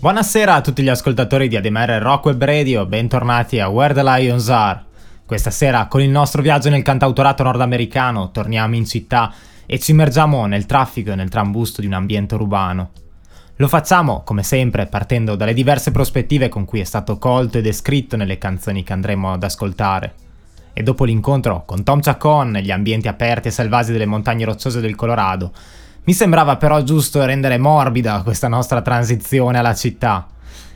Buonasera a tutti gli ascoltatori di ADMR Rock Web Radio, bentornati a Where the Lions Are. Questa sera, con il nostro viaggio nel cantautorato nordamericano, torniamo in città e ci immergiamo nel traffico e nel trambusto di un ambiente urbano. Lo facciamo, come sempre, partendo dalle diverse prospettive con cui è stato colto e descritto nelle canzoni che andremo ad ascoltare. E dopo l'incontro con Tom Chacon negli ambienti aperti e selvaggi delle montagne rocciose del Colorado, mi sembrava però giusto rendere morbida questa nostra transizione alla città.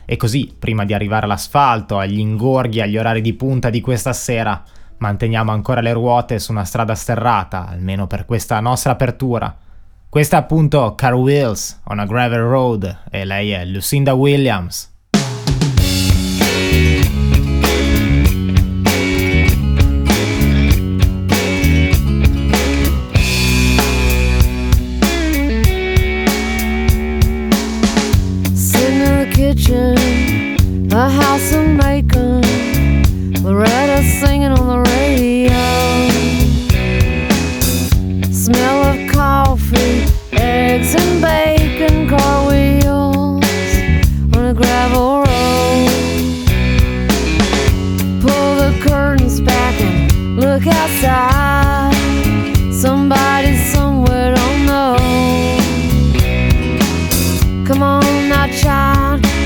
E così, prima di arrivare all'asfalto, agli ingorghi, agli orari di punta di questa sera, manteniamo ancora le ruote su una strada sterrata, almeno per questa nostra apertura. Questa è appunto Car Wheels on a Gravel Road e lei è Lucinda Williams. Kitchen, a house of macon. Loretta singing on the radio. Smell of coffee, eggs and bacon, car wheels on a gravel road. Pull the curtains back and look outside.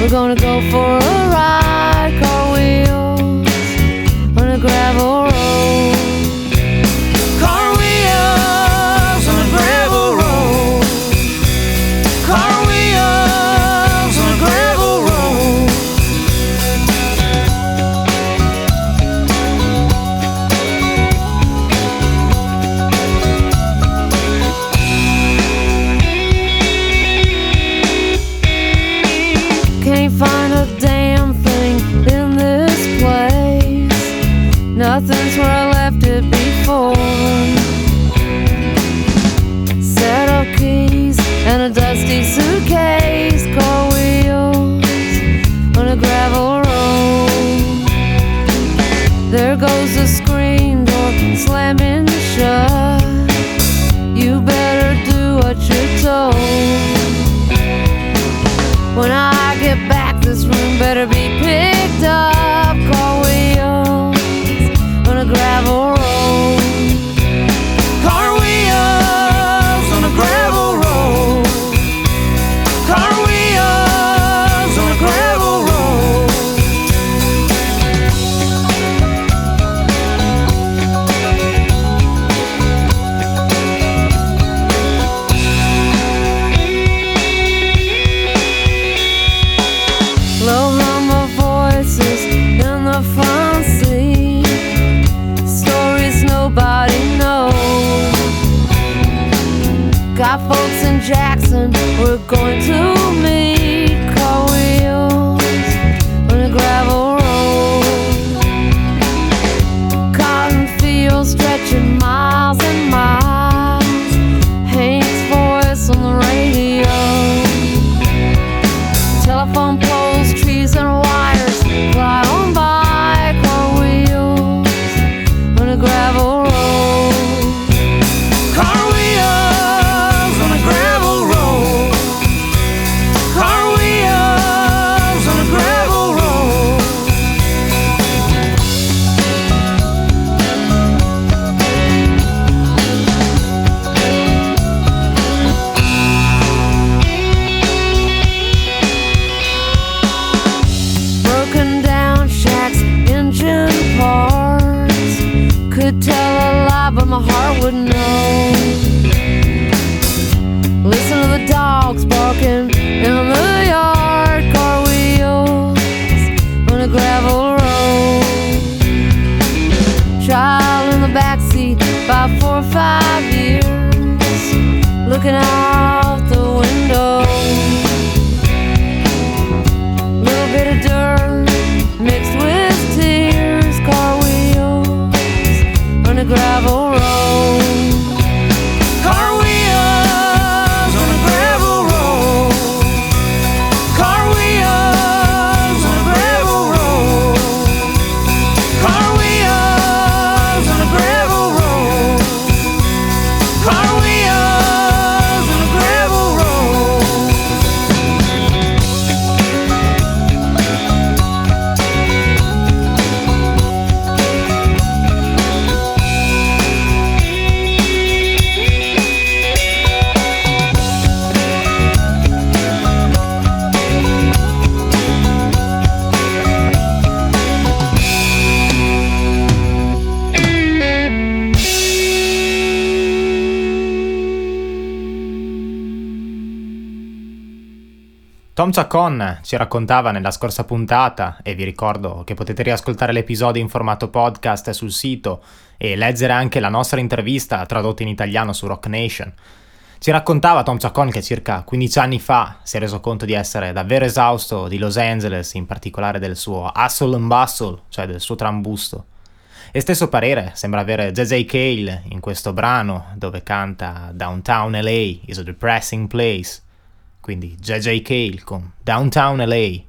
Gonna go for a ride. Got folks in Jackson we're going to meet. Tom Chacon ci raccontava nella scorsa puntata, e vi ricordo che potete riascoltare l'episodio in formato podcast sul sito e leggere anche la nostra intervista tradotta in italiano su Rock Nation. Ci raccontava Tom Chacon che circa 15 anni fa si è reso conto di essere davvero esausto di Los Angeles, in particolare del suo hustle and bustle, cioè del suo trambusto. E stesso parere sembra avere JJ Cale in questo brano dove canta Downtown LA is a depressing place. Quindi JJ Cale con Downtown LA.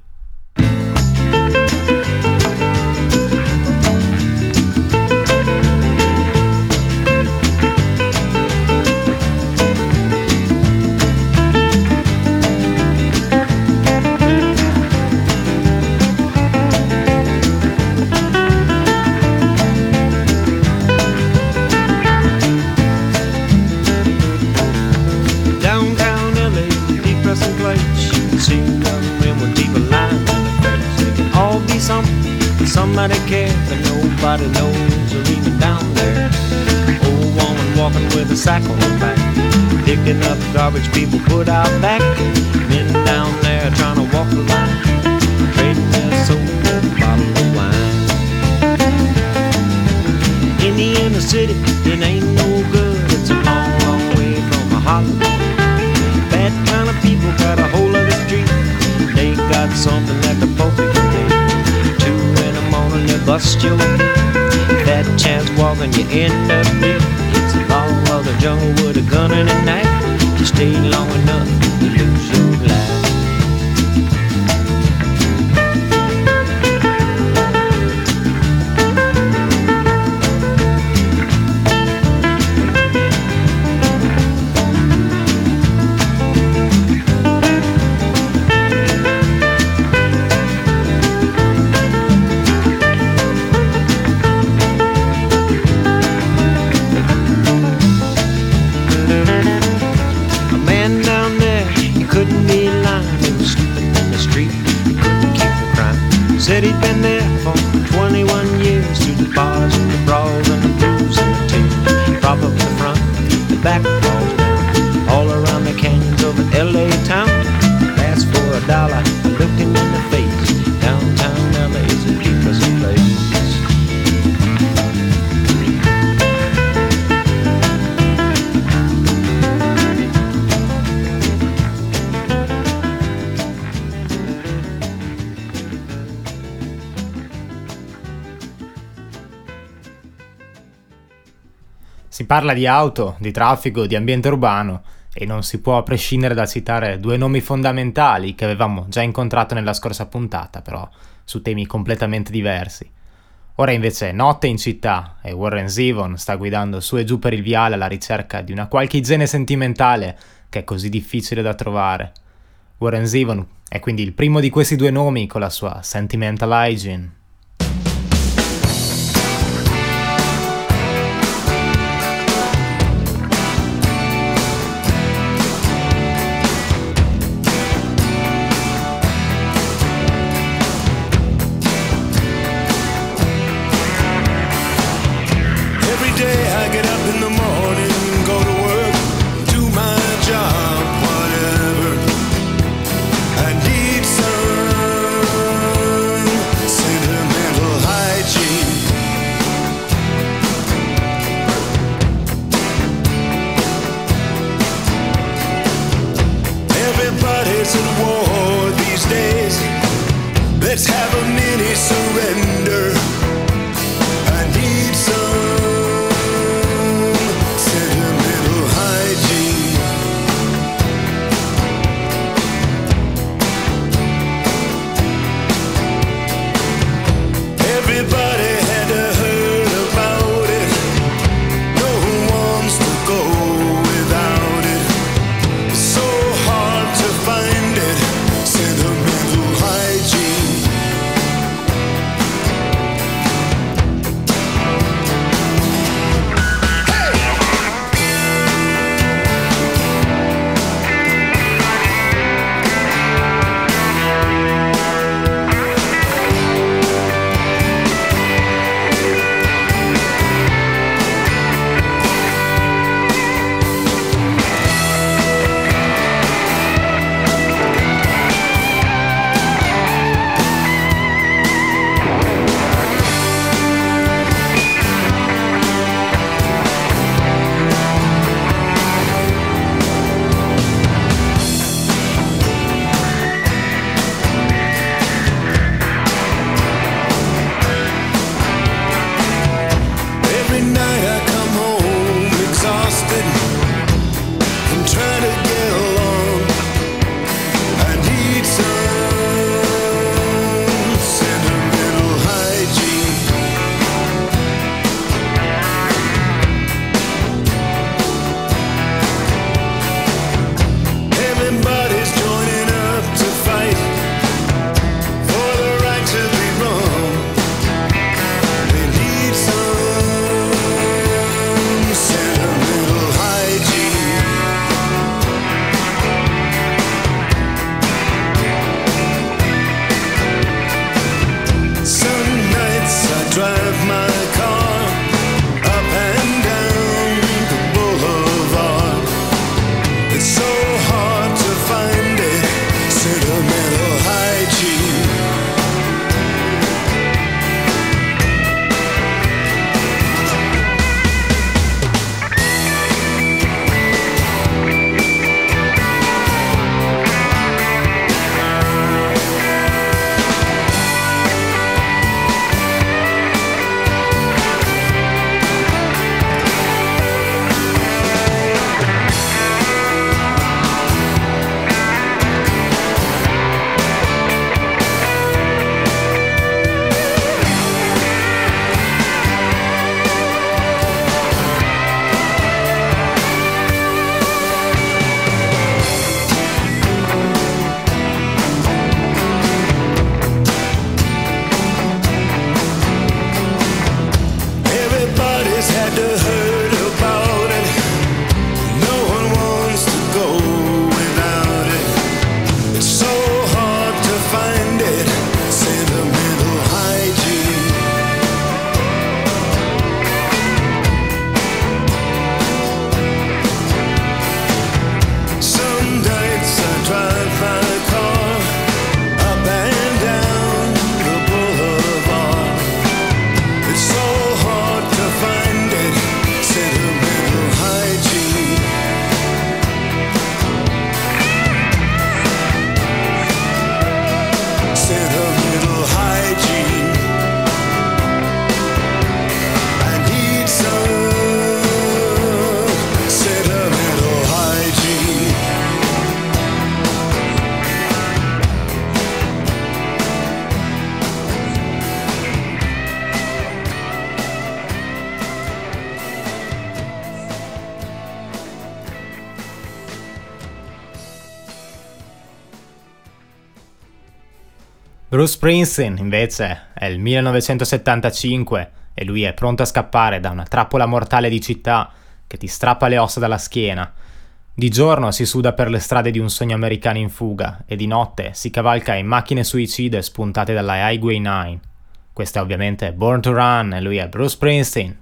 Nobody knows or even down there. Old woman walking with a sack on her back, picking up garbage people put out back. Men down there trying to walk the line, trading their soul for a bottle of wine. In the inner city, it ain't no good. It's a long, long way from a Hollywood. Bad kind of people got a hold of the street. They got something that the Pope bust your feet. That chance walking, you end up dead. It's law of the jungle with a gun and a knife. You stay long enough, parla di auto, di traffico, di ambiente urbano e non si può prescindere da citare due nomi fondamentali che avevamo già incontrato nella scorsa puntata, però su temi completamente diversi. Ora invece notte in città e Warren Zevon sta guidando su e giù per il viale alla ricerca di una qualche igiene sentimentale che è così difficile da trovare. Warren Zevon è quindi il primo di questi due nomi con la sua Sentimental Hygiene. Bruce Princeton invece è il 1975 e lui è pronto a scappare da una trappola mortale di città che ti strappa le ossa dalla schiena. Di giorno si suda per le strade di un sogno americano in fuga e di notte si cavalca in macchine suicide spuntate dalla Highway 9. Questa è ovviamente Born to Run e lui è Bruce Princeton.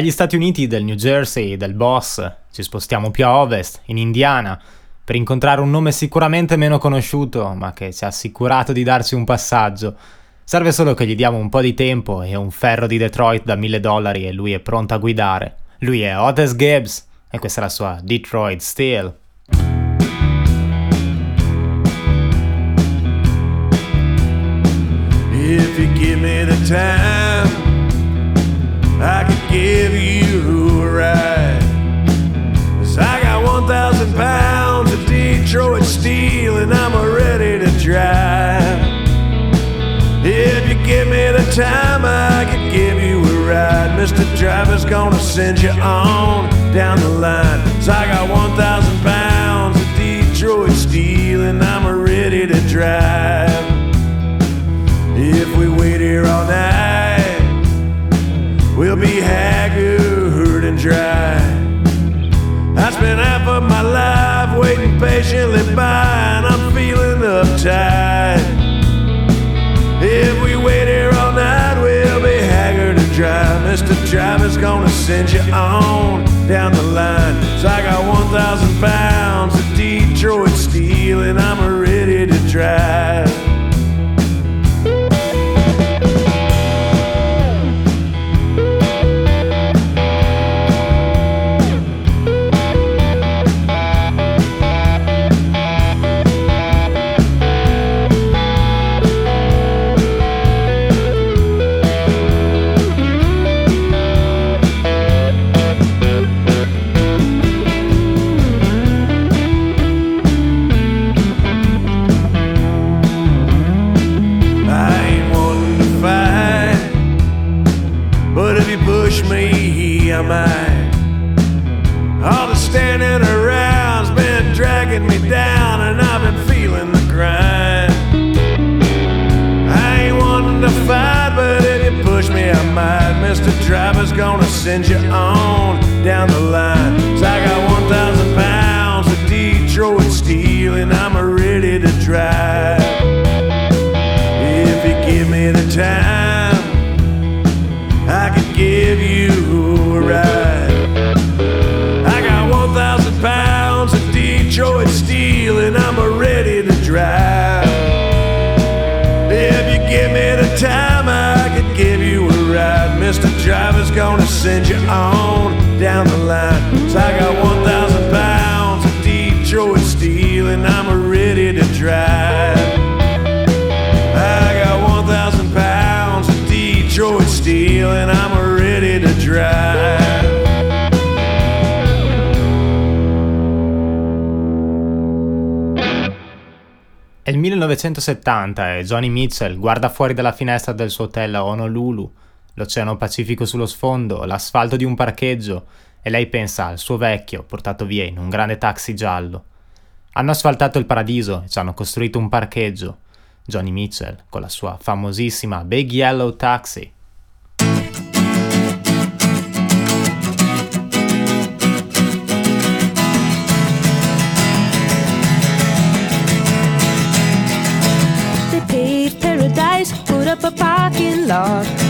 Dagli Stati Uniti del New Jersey, del Boss, ci spostiamo più a ovest, in Indiana, per incontrare un nome sicuramente meno conosciuto, ma che ci ha assicurato di darci un passaggio. Serve solo che gli diamo un po' di tempo e un ferro di Detroit da mille dollari e lui è pronto a guidare. Lui è Otis Gibbs e questa è la sua Detroit Steel. If you give me the time, I can 1,000 pounds of Detroit steel and I'm ready to drive. If you give me the time, I could give you a ride. Mr. Driver's gonna send you on down the line. 'Cause I got 1,000 pounds of Detroit steel and I'm ready to drive. If we wait here all night, we'll be haggard and dry. I spent half of my life waiting patiently by, and I'm feeling uptight. If we wait here all night, we'll be haggard and dry. Mr. Driver's gonna send you on down the line. So I got 1,000 pounds of Detroit steel, and I'm ready to drive. Driver's gonna send you on down the line. 'Cause I got 1,000 pounds of Detroit steel, and I'm ready to drive. If you give me the time, gonna send you on down the line. So I got 1,000 pounds of Detroit steel and I'm ready to drive. I got 1,000 pounds of Detroit steel and I'm ready to drive. È il 1970 e Johnny Mitchell guarda fuori dalla finestra del suo hotel a Honolulu, l'Oceano Pacifico sullo sfondo, l'asfalto di un parcheggio e lei pensa al suo vecchio portato via in un grande taxi giallo. Hanno asfaltato il paradiso e ci hanno costruito un parcheggio. Johnny Mitchell con la sua famosissima Big Yellow Taxi. They paved paradise, put up a parking lot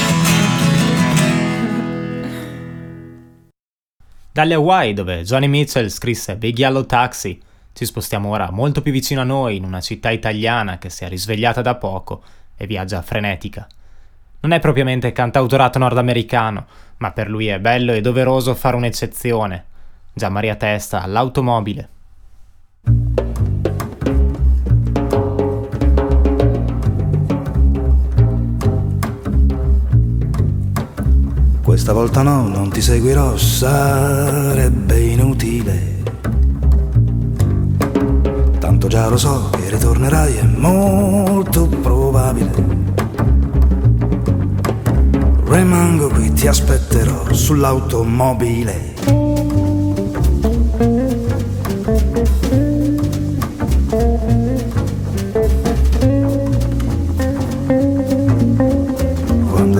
Dalle Hawaii, dove Johnny Mitchell scrisse Big Yellow Taxi, ci spostiamo ora molto più vicino a noi, in una città italiana che si è risvegliata da poco e viaggia frenetica. Non è propriamente cantautorato nordamericano, ma per lui è bello e doveroso fare un'eccezione. Già Maria Testa all'automobile. Questa volta no, non ti seguirò, sarebbe inutile. Tanto già lo so che ritornerai, è molto probabile. Rimango qui, ti aspetterò sull'automobile.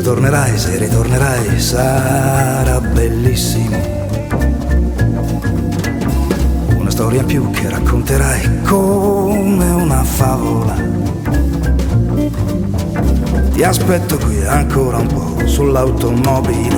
Tornerai, se ritornerai, sarà bellissimo. Una storia più che racconterai come una favola. Ti aspetto qui ancora un po' sull'automobile.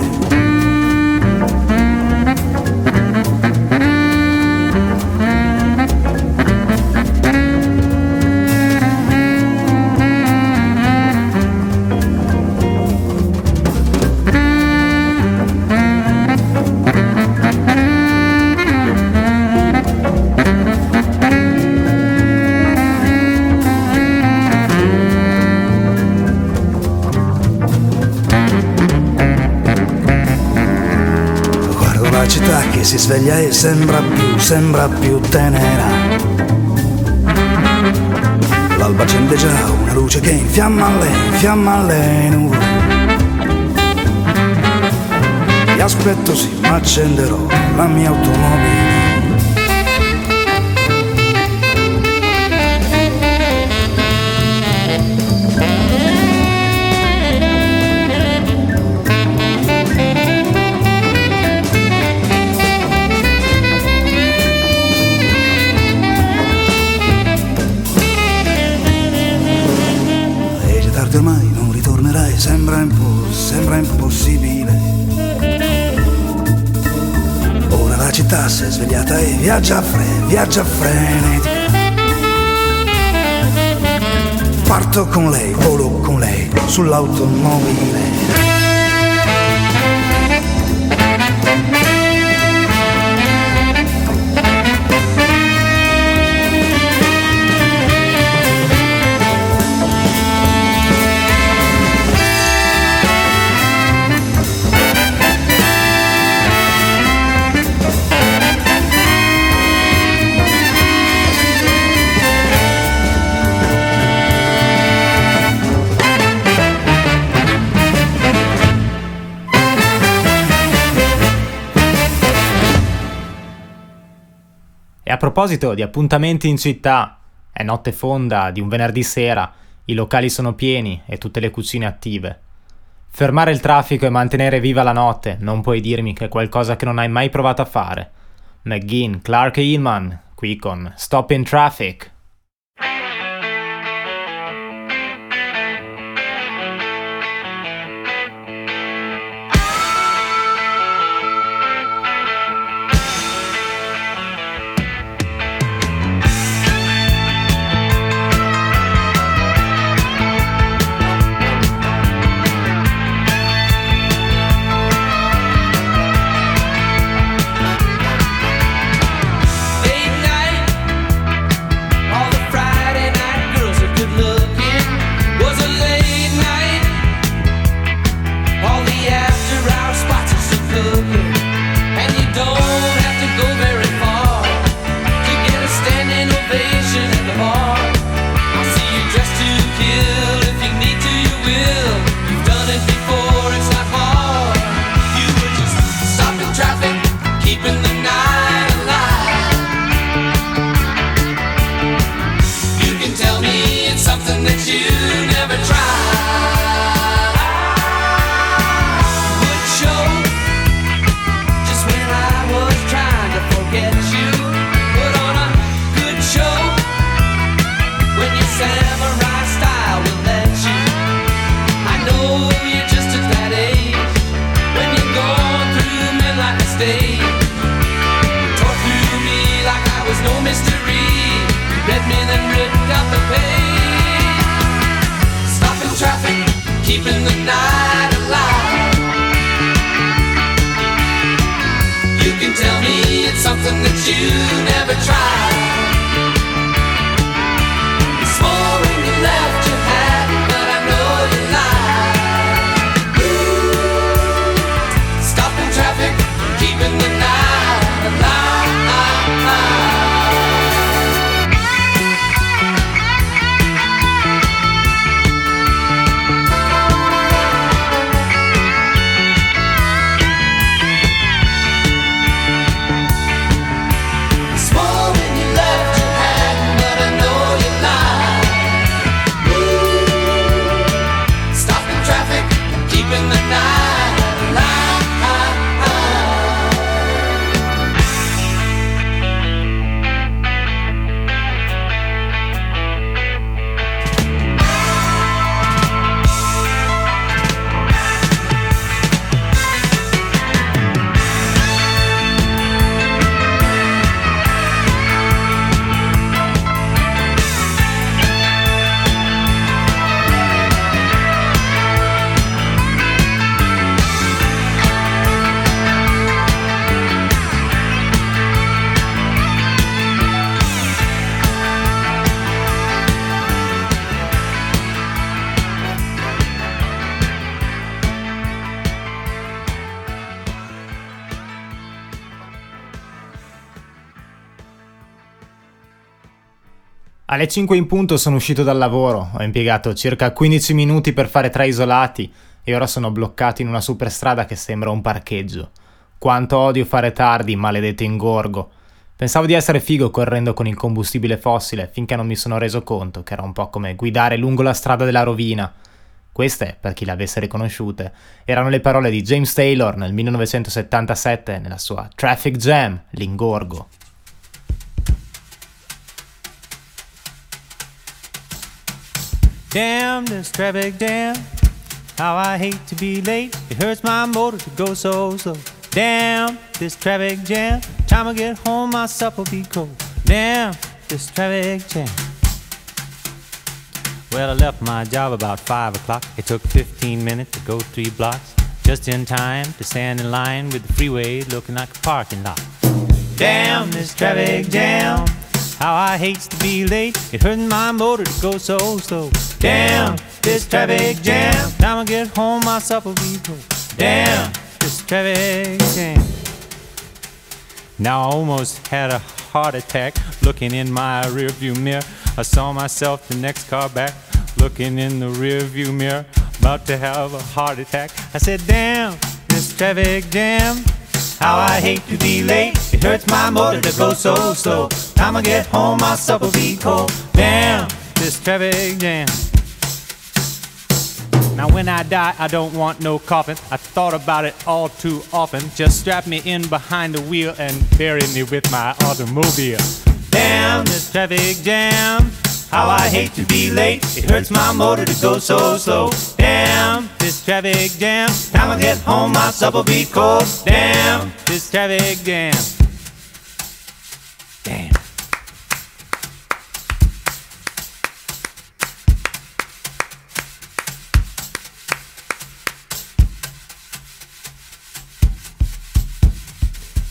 Si sveglia e sembra più, sembra più tenera. L'alba accende già una luce che infiamma le, infiamma le nuvole. Ti aspetto sì, ma accenderò la mia automobile. Sembra, impo- sembra impossibile. Ora la città si è svegliata e viaggia a fre, viaggia frenetica. Parto con lei, volo con lei, sull'automobile. Proposito di appuntamenti in città, è notte fonda di un venerdì sera, i locali sono pieni e tutte le cucine attive. Fermare il traffico e mantenere viva la notte, non puoi dirmi che è qualcosa che non hai mai provato a fare. McGinn, Clark e Hillman, qui con Stop in Traffic. Alle 5 in punto sono uscito dal lavoro, ho impiegato circa 15 minuti per fare tre isolati e ora sono bloccato in una superstrada che sembra un parcheggio. Quanto odio fare tardi, maledetto ingorgo. Pensavo di essere figo correndo con il combustibile fossile finché non mi sono reso conto che era un po' come guidare lungo la strada della rovina. Queste, per chi le avesse riconosciute, erano le parole di James Taylor nel 1977 nella sua Traffic Jam, l'ingorgo. Damn this traffic jam. How I hate to be late. It hurts my motor to go so slow. Damn this traffic jam. Time I get home, my supper will be cold. Damn this traffic jam. Well, I left my job about 5 o'clock. It took 15 minutes to go three blocks. Just in time to stand in line with the freeway looking like a parking lot. Damn this traffic jam. How I hates to be late. It hurts my motor to go so slow. Damn this traffic jam. Time I get home, my supper be cold. Damn this traffic jam. Now I almost had a heart attack looking in my rearview mirror. I saw myself the next car back looking in the rearview mirror, about to have a heart attack. I said, "Damn, this traffic jam. How I hate to be late. It hurts my motor to go so slow. Time I get home, my supper be cold. Damn, this traffic jam." Now, when I die, I don't want no coffin. I thought about it all too often. Just strap me in behind the wheel and bury me with my automobile. Damn this traffic jam. How I hate to be late. It hurts my motor to go so slow. Damn this traffic jam. Time I get home, my supper be cold. Damn this traffic jam. Damn.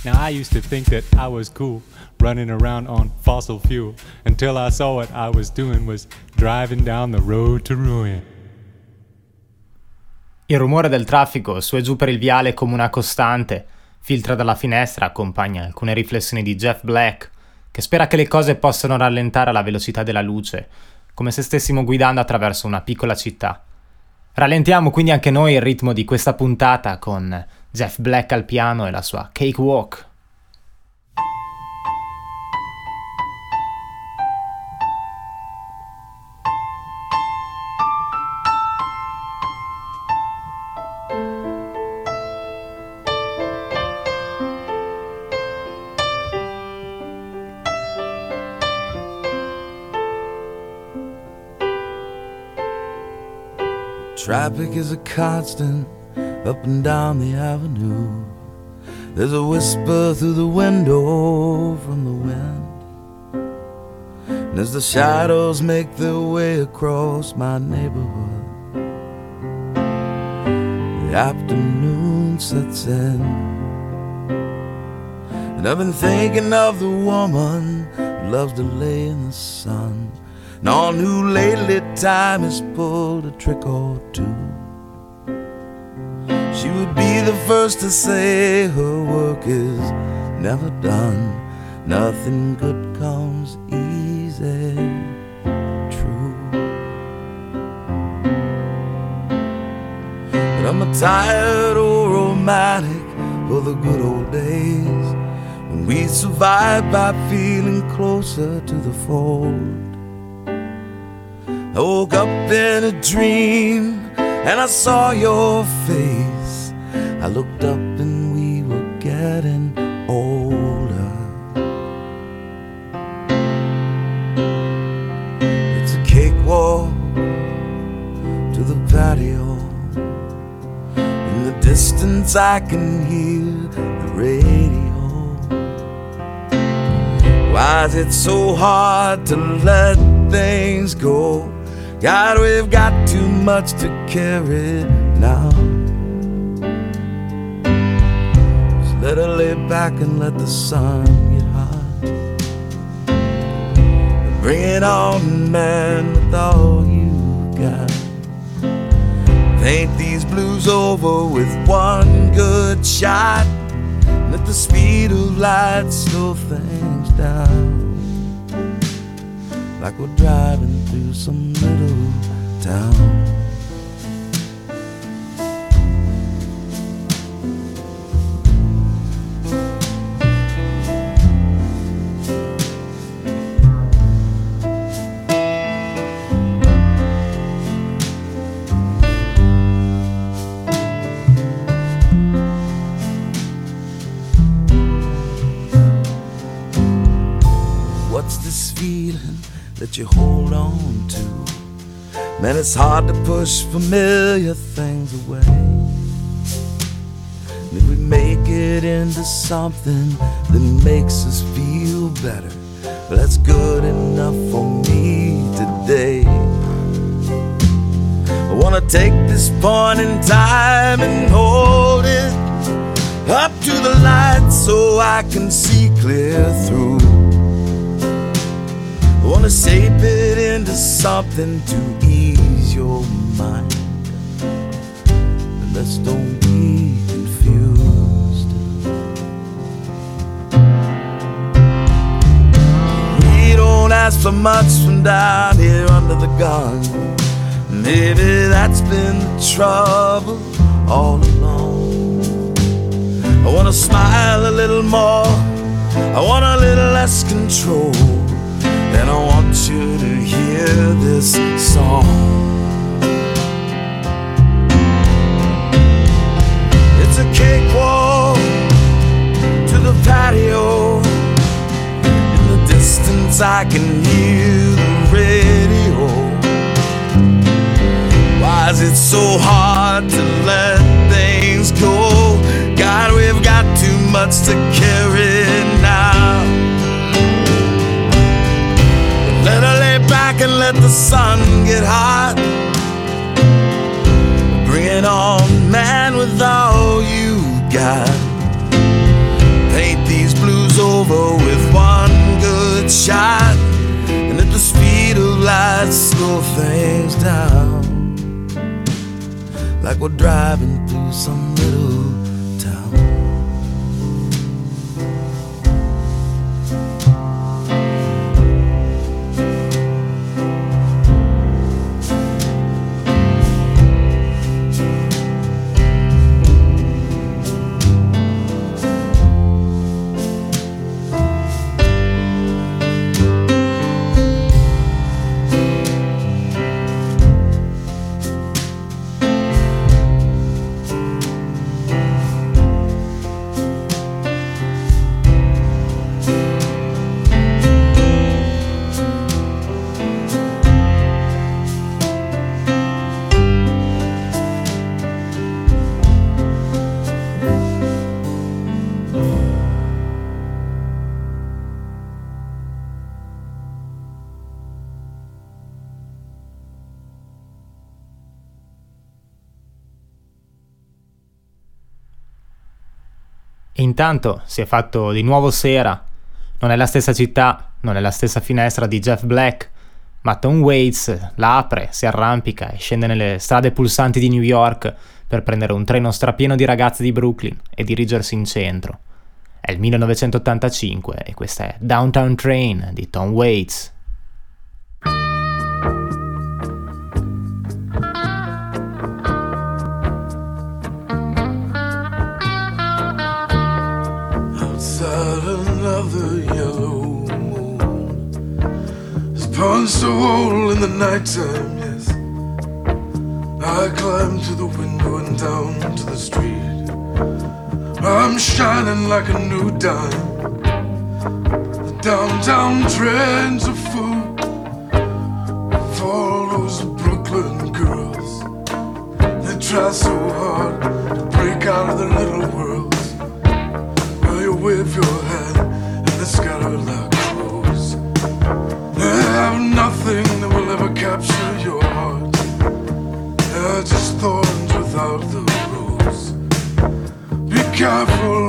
Now, I used to think that I was cool running around on fossil fuel until I saw what I was doing was driving down the road to ruin. Il rumore del traffico su e giù per il viale come una costante filtra dalla finestra, accompagna alcune riflessioni di Jeff Black, che spera che le cose possano rallentare la velocità della luce, come se stessimo guidando attraverso una piccola città. Rallentiamo quindi anche noi il ritmo di questa puntata con Jeff Black al piano e la sua Cakewalk. Traffic is a constant up and down the avenue. There's a whisper through the window from the wind. And as the shadows make their way across my neighborhood, the afternoon sets in. And I've been thinking of the woman who loves to lay in the sun. And on who lately time has pulled a trick or two. She would be the first to say her work is never done. Nothing good comes easy. True. But I'm a tired old romantic for the good old days when we survived by feeling closer to the fold. I woke up in a dream and I saw your face. I looked up and we were getting older. It's a cakewalk to the patio. In the distance, I can hear the radio. Why is it so hard to let things go? God, we've got too much to carry her lay back and let the sun get hot. Bring it on, man, with all you got. Paint these blues over with one good shot. Let the speed of light slow things down like we're driving through some little town. That you hold on to? Man, it's hard to push familiar things away. And if we make it into something that makes us feel better, well, that's good enough for me today. I wanna take this point in time and hold it up to the light so I can see clear through. I wanna shape it into something to ease your mind. Let's don't be confused. We don't ask for much from down here under the gun. Maybe that's been the trouble all along. I wanna smile a little more. I want a little less control. Want you to hear this song. It's a to the patio. In the distance, I can hear the radio. Why is it so hard to let things go? God, we've got too much to carry now. Let the sun get hot. Bring it on, man, with all you got. Paint these blues over with one good shot. And at the speed of light, slow things down. Like we're driving through some little intanto si è fatto di nuovo sera. Non è la stessa città, non è la stessa finestra di Jeff Black, ma Tom Waits la apre, si arrampica e scende nelle strade pulsanti di New York per prendere un treno strapieno di ragazze di Brooklyn e dirigersi in centro. È il 1985 e questa è Downtown Train di Tom Waits. Hole in the nighttime, yes. I climb to the window and down to the street. I'm shining like a new dime. The downtown trends are full for all those Brooklyn girls. They try so hard to break out of their little worlds. Well, you wave your hand the rose. Be careful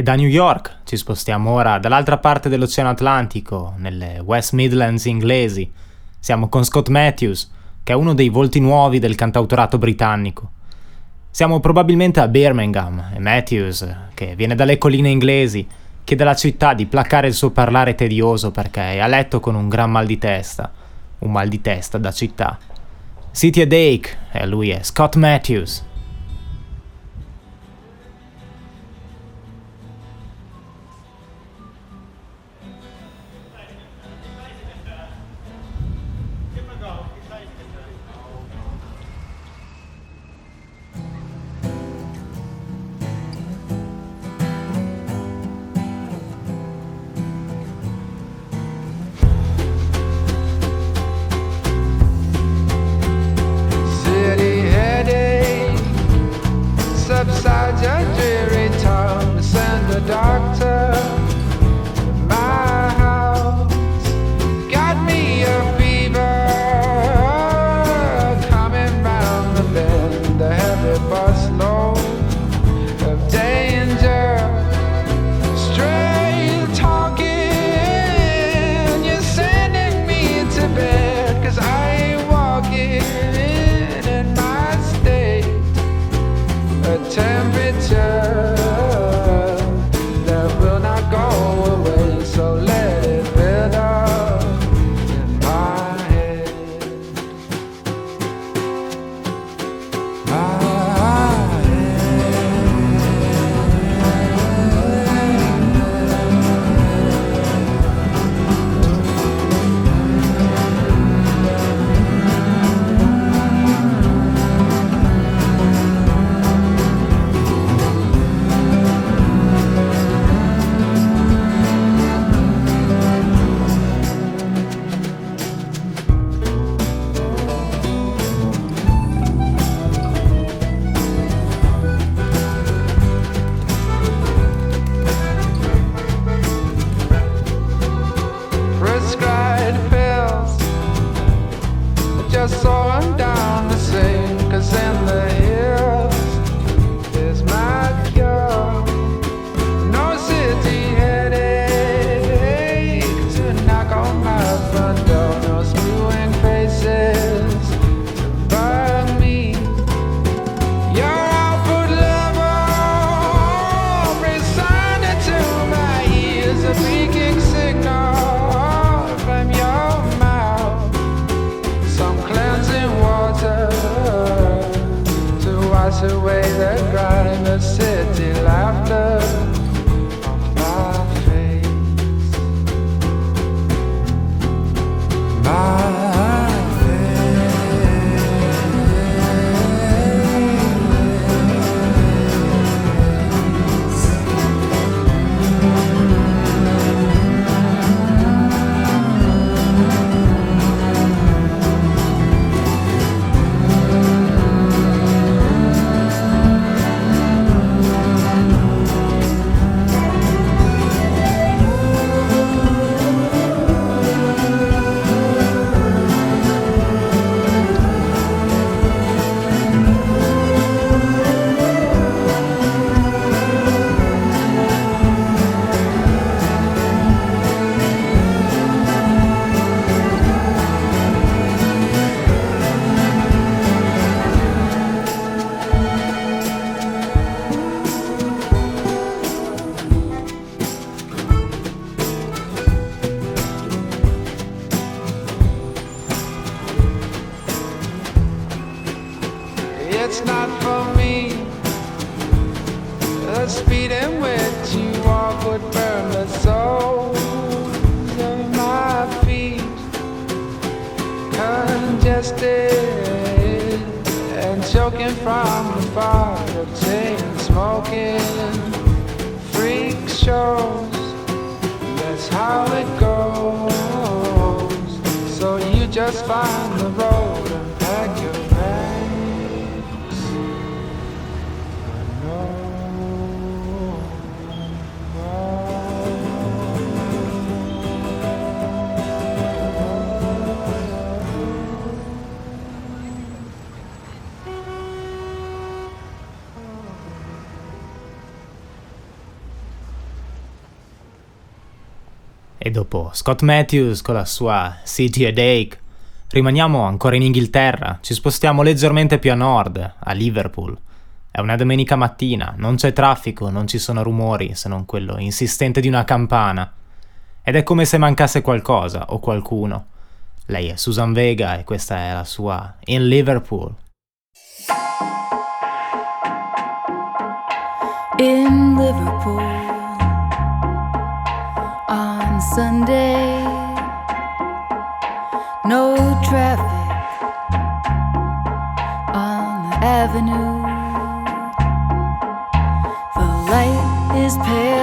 E da New York ci spostiamo ora dall'altra parte dell'Oceano Atlantico, nelle West Midlands inglesi. Siamo con Scott Matthews, che è uno dei volti nuovi del cantautorato britannico. Siamo probabilmente a Birmingham e Matthews, che viene dalle colline inglesi, chiede alla città di placare il suo parlare tedioso perché è a letto con un gran mal di testa, un mal di testa da città. City Headache e lui è Scott Matthews. E dopo Scott Matthews con la sua City Headache, rimaniamo ancora in Inghilterra, ci spostiamo leggermente più a nord, a Liverpool. È una domenica mattina, non c'è traffico, non ci sono rumori se non quello insistente di una campana. Ed è come se mancasse qualcosa o qualcuno. Lei è Susan Vega e questa è la sua In Liverpool. In Liverpool. Sunday. No traffic on the avenue. The light is pale.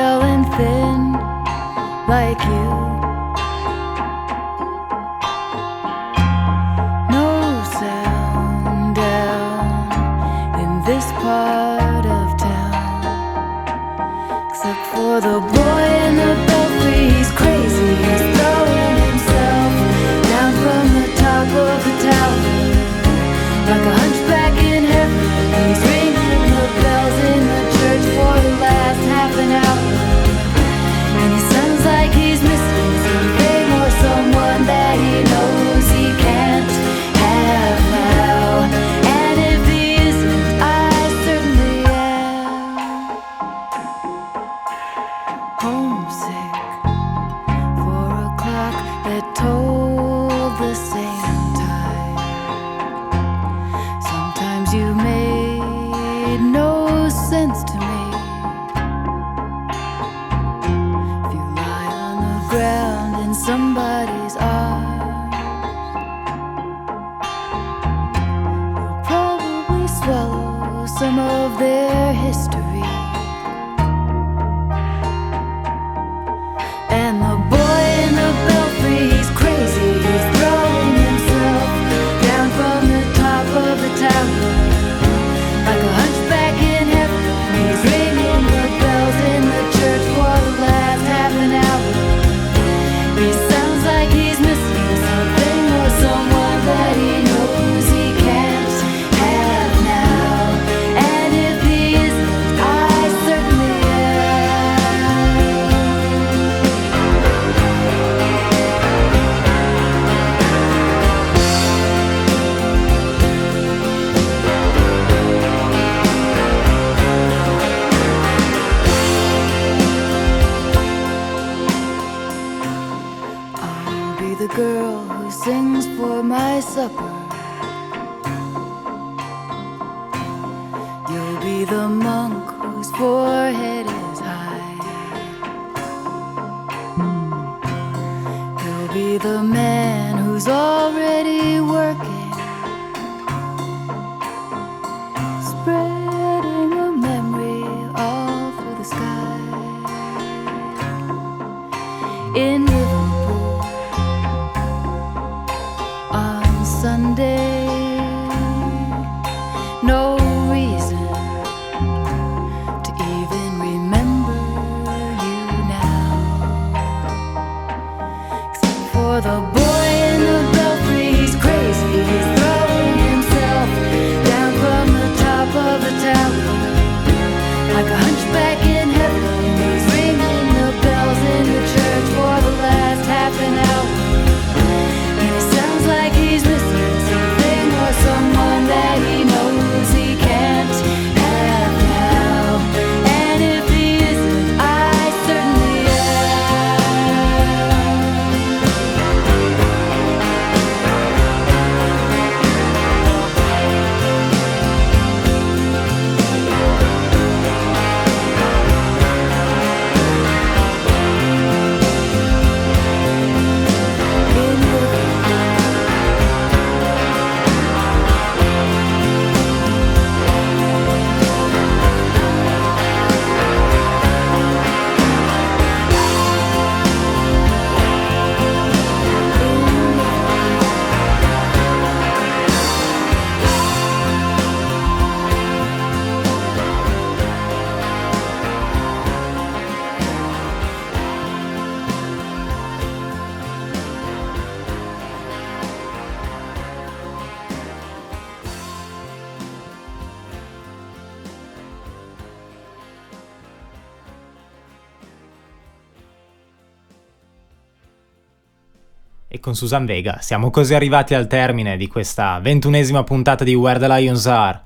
Con Susan Vega siamo così arrivati al termine di questa ventunesima puntata di Where the Lions Are.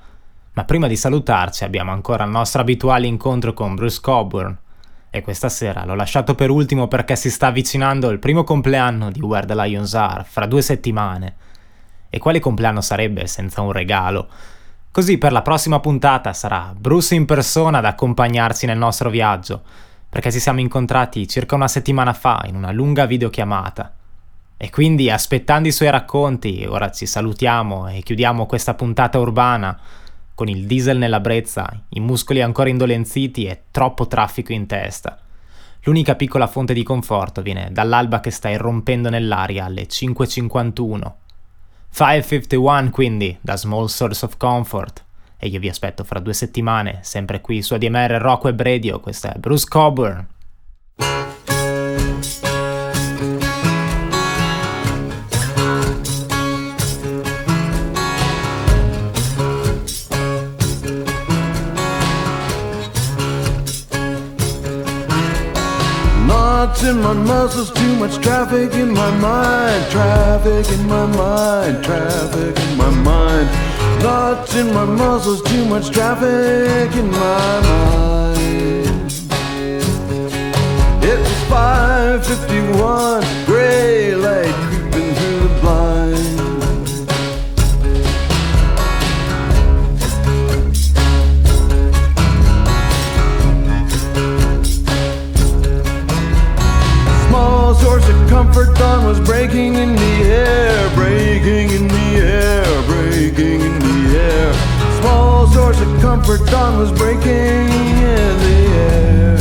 Ma prima di salutarci abbiamo ancora il nostro abituale incontro con Bruce Coburn. E questa sera l'ho lasciato per ultimo perché si sta avvicinando il primo compleanno di Where the Lions Are, fra due settimane. E quale compleanno sarebbe senza un regalo? Così per la prossima puntata sarà Bruce in persona ad accompagnarci nel nostro viaggio, perché ci siamo incontrati circa una settimana fa in una lunga videochiamata. E quindi, aspettando i suoi racconti, ora ci salutiamo e chiudiamo questa puntata urbana con il diesel nella brezza, i muscoli ancora indolenziti e troppo traffico in testa. L'unica piccola fonte di conforto viene dall'alba che sta irrompendo nell'aria alle 5.51. 5.51 quindi, da Small Source of Comfort. E io vi aspetto fra due settimane, sempre qui su ADMR Rock Web Radio, questo è Bruce Coburn. In my muscles, too much traffic in my mind. Traffic in my mind, traffic in my mind. Knots in my muscles, too much traffic in my mind. It was 551, gray light comfort dawn was breaking in the air, breaking in the air, breaking in the air. Small source of comfort dawn was breaking in the air.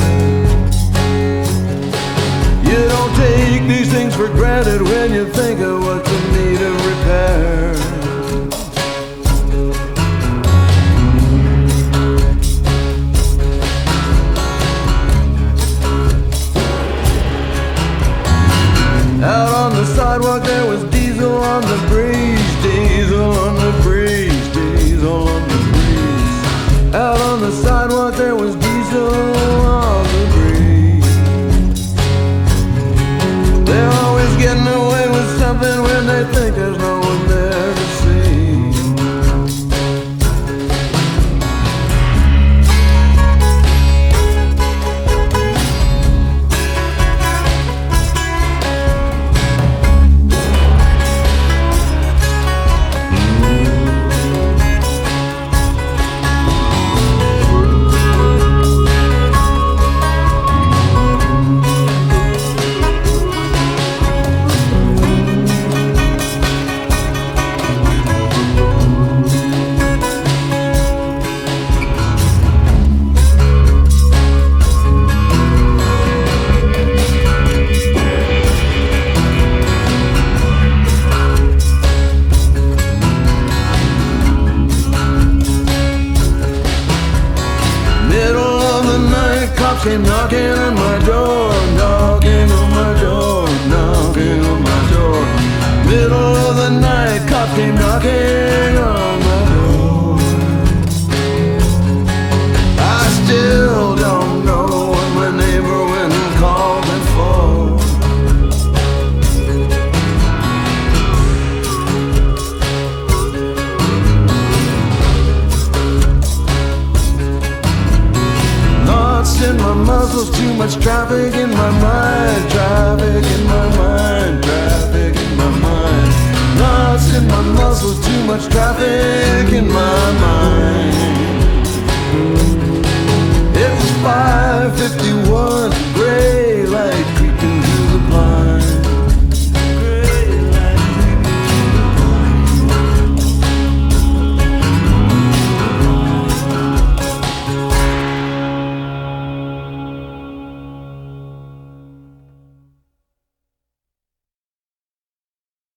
You don't take these things for granted when you think of what there